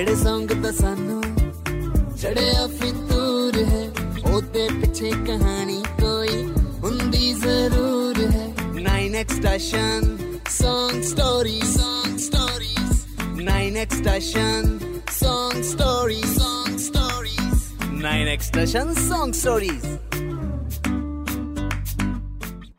ਜਿਹੜੇ Song ਤਾਂ ਸਾਨੂੰ ਚੜਿਆ ਫਿਤੂਰ ਹੈ ਉਹਦੇ ਪਿੱਛੇ ਕਹਾਣੀ ਕੋਈ ਹੁੰਦੀ ਜ਼ਰੂਰ ਹੈ 9x Tashan Song stories Song stories 9x station Song stories Song stories 9x station Song stories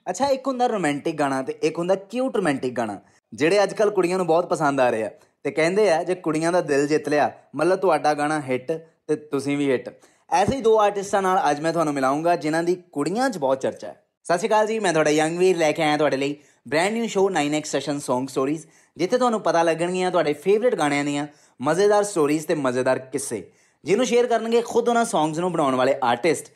ਅੱਛਾ ਇੱਕ ਹੁੰਦਾ ਰੋਮਾਂਟਿਕ ਗਾਣਾ ਤੇ ਇੱਕ ਹੁੰਦਾ ਕਿਊਟ ਰੋਮਾਂਟਿਕ ਗਾਣਾ ਜਿਹੜੇ ਅੱਜਕੱਲ ਕੁੜੀਆਂ ਨੂੰ ਬਹੁਤ ਪਸੰਦ ਆ ਰਹੇ ਆ ਤੇ ਕਹਿੰਦੇ ਆ, ਜੇ ਕੁੜੀਆਂ ਦਾ ਦਿਲ ਜਿੱਤ ਲਿਆ, ਮਤਲਬ ਤੁਹਾਡਾ ਗਾਣਾ ਹਿੱਟ ਤੇ ਤੁਸੀਂ ਵੀ ਹਿੱਟ। ਐਸੇ ਹੀ ਦੋ ਆਰਟਿਸਟਾਂ ਨਾਲ ਅੱਜ ਮੈਂ ਤੁਹਾਨੂੰ ਮਿਲਾਉਂਗਾ ਜਿਨ੍ਹਾਂ ਦੀ ਕੁੜੀਆਂ 'ਚ ਬਹੁਤ ਚਰਚਾ ਹੈ। ਸਤਿ ਸ਼੍ਰੀ ਅਕਾਲ ਜੀ, ਮੈਂ ਤੁਹਾਡਾ ਯੰਗ ਵੀਰ ਲੈ ਕੇ ਆਇਆ ਤੁਹਾਡੇ ਲਈ brand new show 9x Tashan Song Stories, ਜਿੱਥੇ ਤੁਹਾਨੂੰ ਪਤਾ ਲੱਗਣਗੀਆਂ ਤੁਹਾਡੇ ਫੇਵਰਿਟ ਗਾਣਿਆਂ ਦੀਆਂ ਮਜ਼ੇਦਾਰ ਸਟੋਰੀਜ਼ ਤੇ ਮਜ਼ੇਦਾਰ ਕਿੱਸੇ, ਜਿਹਨੂੰ ਸ਼ੇਅਰ ਕਰਨਗੇ ਖੁਦ ਉਹਨਾਂ ਸੌਂਗਸ ਨੂੰ ਬਣਾਉਣ ਵਾਲੇ ਆਰਟਿਸਟ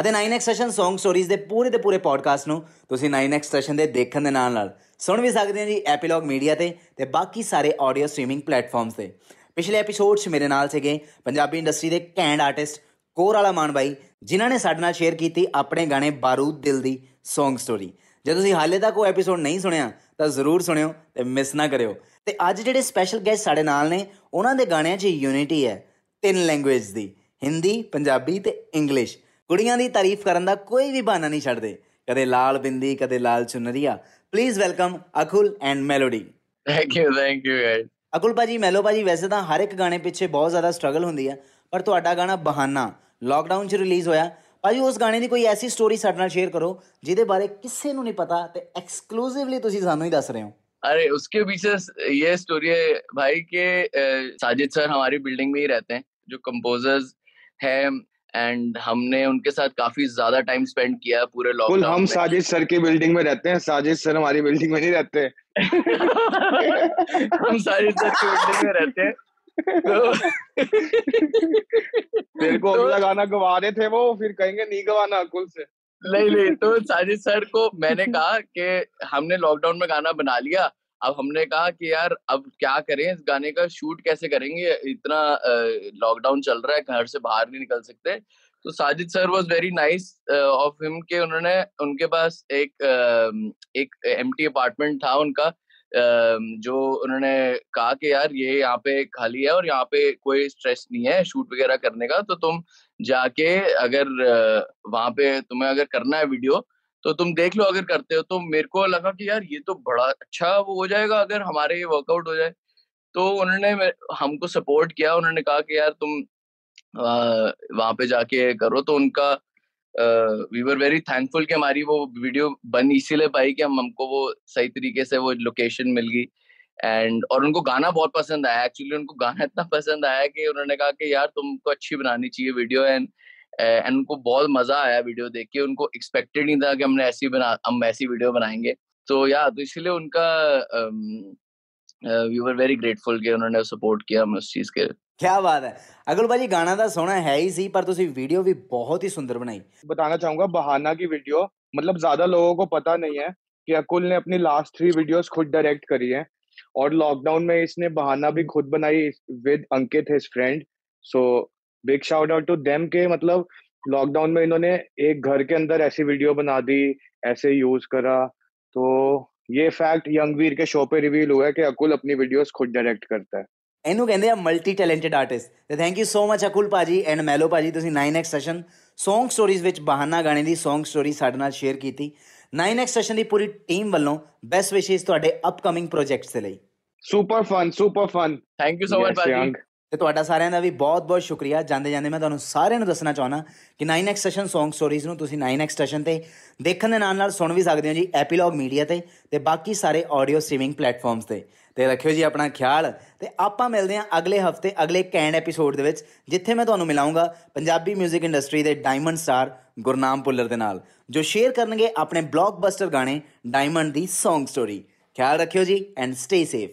ਅਤੇ 9x ਸੈਸ਼ਨ Song Stories ਦੇ ਪੂਰੇ ਦੇ ਪੂਰੇ ਪੋਡਕਾਸਟ ਨੂੰ ਤੁਸੀਂ 9x ਸੈਸ਼ਨ ਦੇ ਦੇਖਣ ਦੇ ਨਾਲ ਨਾਲ ਸੁਣ ਵੀ ਸਕਦੇ ਹੋ ਜੀ ਐਪੀਲੌਗ ਮੀਡੀਆ ਤੇ ਤੇ ਬਾਕੀ ਸਾਰੇ ਆਡੀਓ ਸਟ੍ਰੀਮਿੰਗ ਪਲੇਟਫਾਰਮਸ ਤੇ। ਪਿਛਲੇ ਐਪੀਸੋਡ 'ਚ ਮੇਰੇ ਨਾਲ ਸੀਗੇ ਪੰਜਾਬੀ ਇੰਡਸਟਰੀ ਦੇ ਕੈਂਡ ਆਰਟਿਸਟ ਕੋਰ ਵਾਲਾ ਮਾਨ ਬਾਈ, ਜਿਨ੍ਹਾਂ ਨੇ ਸਾਡੇ ਨਾਲ ਸ਼ੇਅਰ ਕੀਤੀ ਆਪਣੇ ਗਾਣੇ ਬਾਰੂਦ ਦਿਲ ਦੀ Song Story ਜੇ ਤੁਸੀਂ ਹਾਲੇ ਤੱਕ ਉਹ ਐਪੀਸੋਡ ਨਹੀਂ ਸੁਣਿਆ, ਤਾਂ ਜ਼ਰੂਰ ਸੁਣਿਓ ਤੇ ਮਿਸ ਨਾ ਕਰਿਓ। ਤੇ ਅੱਜ ਜਿਹੜੇ ਸਪੈਸ਼ਲ ਗੈਸਟ ਸਾਡੇ ਨਾਲ ਨੇ, ਉਹਨਾਂ ਦੇ ਗਾਣਿਆਂ 'ਚ ਯੂਨਿਟੀ ਹੈ ਤਿੰਨ ਲੈਂਗੁਏਜ ਦੀ, ਹਿੰਦੀ, ਪੰਜਾਬੀ ਤੇ ਇੰਗਲਿਸ਼ ਕੁੜੀਆਂ ਦੀ ਤਾਰੀਫ ਕਰਨ ਦਾ ਕੋਈ ਵੀ ਬਹਾਨਾ ਨਹੀਂ ਛੱਡਦੇ ਕਦੇ ਲਾਲ ਬਿੰਦੀ ਕਦੇ ਲਾਲ ਚੁਨਰੀਆ please welcome Akul and Melody thank you thank you guys Akul ਭਾਜੀ ਮੈਲੋ ਭਾਜੀ ਵੈਸੇ ਤਾਂ ਹਰ ਇੱਕ ਗਾਣੇ ਪਿੱਛੇ ਬਹੁਤ ਜ਼ਿਆਦਾ ਸਟਰਗਲ ਹੁੰਦੀ ਹੈ ਪਰ ਤੁਹਾਡਾ ਗਾਣਾ ਬਹਾਨਾ ਲਾਕਡਾਊਨ 'ਚ ਰਿਲੀਜ਼ ਹੋਇਆ ਭਾਜੀ ਉਸ ਗਾਣੇ ਦੀ ਕੋਈ ਐਸੀ ਸਟੋਰੀ ਸਾਡੇ ਨਾਲ ਸ਼ੇਅਰ ਕਰੋ ਜਿਹਦੇ ਬਾਰੇ ਕਿਸੇ ਨੂੰ ਨਹੀਂ ਪਤਾ ਤੇ ਐਕਸਕਲੂਸਿਵਲੀ ਤੁਸੀਂ ਸਾਨੂੰ ਹੀ ਦੱਸ ਰਹੇ ਹੋ अरे उसके पीछे ये स्टोरी है भाई के अ, साजिद सर हमारी बिल्डिंग में ही रहते हैं जो कंपोजर्स हैं एंड हमने उनके साथ काफ़ी ज़्यादा टाइम स्पेंड किया है पूरे कुल लॉकडाउन हम में। साजिद सर की बिल्डिंग में रहते हैं साजिद सर हमारी बिल्डिंग में नहीं रहते। हम साजिद सर की बिल्डिंग में रहते हैं। तो तेरे को तो- अगला गाना गवा रहे थे वो फिर कहेंगे नहीं गवाना अकुल से। नहीं नहीं तो साजिद सर को मैंने कहा कि हमने लॉकडाउन में गाना बना लिया अब हमने कहा कि यार अब क्या करें? इस गाने का शूट कैसे करेंगे? इतना लॉकडाउन चल रहा है घर से बाहर नहीं निकल सकते। तो Sajid sir was very nice of him के उन्होंने उनके पास एक अ, एक एम्प्टी अपार्टमेंट था उनका। अ, जो उन्होंने कहा कि यार ये यहाँ पे खाली है और यहाँ पे कोई स्ट्रेस नहीं है शूट वगैरह करने का। तो तुम जाके अगर वहाँ पे तुम्हें अगर करना है वीडियो तो तुम देख लो अगर करते हो तो मेरे को लगा कि यार ये तो बड़ा अच्छा वो हो जाएगा अगर हमारे ये वर्कआउट हो जाए। तो उन्होंने हमको सपोर्ट किया, उन्होंने कहा कि यार तुम वहाँ पे जाके करो। तो उनका वी वर वेरी थैंकफुल कि हमारी वो वीडियो बन, इसीलिए पाई कि हम, हमको वो सही तरीके से वो लोकेशन मिल गई। एंड और उनको गाना बहुत पसंद आया। एक्चुअली उनको गाना इतना पसंद आया कि उन्होंने कहा कि यार तुमको अच्छी बनानी चाहिए वीडियो एंड एंड उनको बहुत मजा आया वीडियो देख के उनको एक्सपेक्टेड नहीं था कि हमने ऐसी बना हम ऐसी वीडियो बनाएंगे तो या तो इसलिए उनका वी वर वेरी ग्रेटफुल कि उन्होंने सपोर्ट किया हमें उस चीज के ਕੀ ਬਾਤ ਹੈ ਅਕੁਲ ਭਾਜੀ ਗਾਣਾ ਤਾਂ ਸੋਹਣਾ ਹੈ ਹੀ ਸੀ ਪਰ ਤੁਸੀਂ ਵੀਡੀਓ ਵੀ ਬਹੁਤ ਹੀ ਸੁੰਦਰ ਬਣਾਈ बताना चाहूंगा बहाना की वीडियो मतलब ज्यादा लोगों को पता नहीं है कि अकुल ने अपनी लास्ट थ्री वीडियोस खुद डायरेक्ट करी है और लॉकडाउन में इसने बहाना भी खुद बनाई with Ankit his friend so Big shout out to them के मतलब लॉकडाउन में इन्होंने एक घर के अंदर ऐसी वीडियो बना दी ऐसे यूज करा तो ये फैक्ट यंगवीर के शो पे रिवील हुआ है कि अकुल अपनी वीडियोस खुद डायरेक्ट करता है ਇਹਨੂੰ ਕਹਿੰਦੇ ਆ ਮਲਟੀ ਟੈਲੈਂਟਡ ਆਰਟਿਸਟ ਤੇ thank you so much Akul ਭਾਜੀ ਐਂਡ ਮੈਲੋ ਭਾਜੀ ਤੁਸੀਂ 9x ਸੈਸ਼ਨ Song Stories ਵਿੱਚ ਬਹਾਨਾ ਗਾਣੇ ਦੀ Song Story ਸਾਡੇ ਨਾਲ ਸ਼ੇਅਰ ਕੀਤੀ 9x ਸੈਸ਼ਨ ਦੀ ਪੂਰੀ ਟੀਮ ਵੱਲੋਂ ਬੈਸਟ ਵਿਸ਼ੇਸ ਤੁਹਾਡੇ ਅਪਕਮਿੰਗ ਪ੍ਰੋਜੈਕਟਸ ਦੇ ਲਈ super fun super fun thank you so much Yes, भाजी Young. ਤੇ ਤੁਹਾਡਾ ਸਾਰਿਆਂ ਦਾ ਵੀ ਬਹੁਤ-ਬਹੁਤ ਸ਼ੁਕਰੀਆ। ਜਾਂਦੇ ਜਾਂਦੇ ਮੈਂ ਤੁਹਾਨੂੰ ਸਾਰਿਆਂ ਨੂੰ ਦੱਸਣਾ ਚਾਹਣਾ ਕਿ 9x ਸੈਸ਼ਨ Song Stories ਨੂੰ ਤੁਸੀਂ 9x ਸੈਸ਼ਨ ਤੇ ਦੇਖਣ ਦੇ ਨਾਲ ਨਾਲ ਸੁਣ ਵੀ ਸਕਦੇ ਹੋ ਜੀ ਐਪੀਲੌਗ ਮੀਡੀਆ ਤੇ ਤੇ ਬਾਕੀ ਸਾਰੇ ਆਡੀਓ ਸਟ੍ਰੀਮਿੰਗ ਪਲੇਟਫਾਰਮਸ ਤੇ। ਤੇ ਰੱਖਿਓ ਜੀ ਆਪਣਾ ਖਿਆਲ ਤੇ ਆਪਾਂ ਮਿਲਦੇ ਹਾਂ ਅਗਲੇ ਹਫ਼ਤੇ, ਅਗਲੇ ਕੈਂਡ ਐਪੀਸੋਡ ਦੇ ਵਿੱਚ, ਜਿੱਥੇ ਮੈਂ ਤੁਹਾਨੂੰ ਮਿਲਾਉਂਗਾ ਪੰਜਾਬੀ 뮤직 ਇੰਡਸਟਰੀ ਦੇ ਡਾਇਮੰਡ ਸਟਾਰ ਗੁਰਨਾਮ ਪੁੱਲਰ ਦੇ ਨਾਲ, ਜੋ ਸ਼ੇਅਰ ਕਰਨਗੇ ਆਪਣੇ ਬਲੌਕਬਸਟਰ ਗਾਣੇ ਡਾਇਮੰਡ ਦੀ Song Story ਖਿਆਲ ਰੱਖਿਓ ਜੀ ਐਂਡ ਸਟੇ ਸੇਫ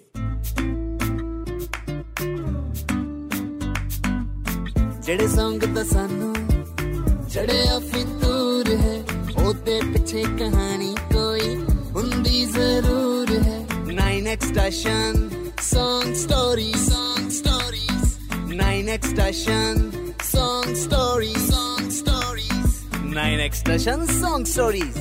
ਜਿਹੜੇ ਸੰਗ ਤਾਂ ਸਾਨੂੰ ਚੜਿਆ ਫਿਤੂਰ ਹੈ ਉਹਦੇ ਪਿੱਛੇ ਕਹਾਣੀ ਕੋਈ ਹੁੰਦੀ ਜ਼ਰੂਰ ਹੈ 9x station song stories song stories 9x station song stories song stories 9x station song stories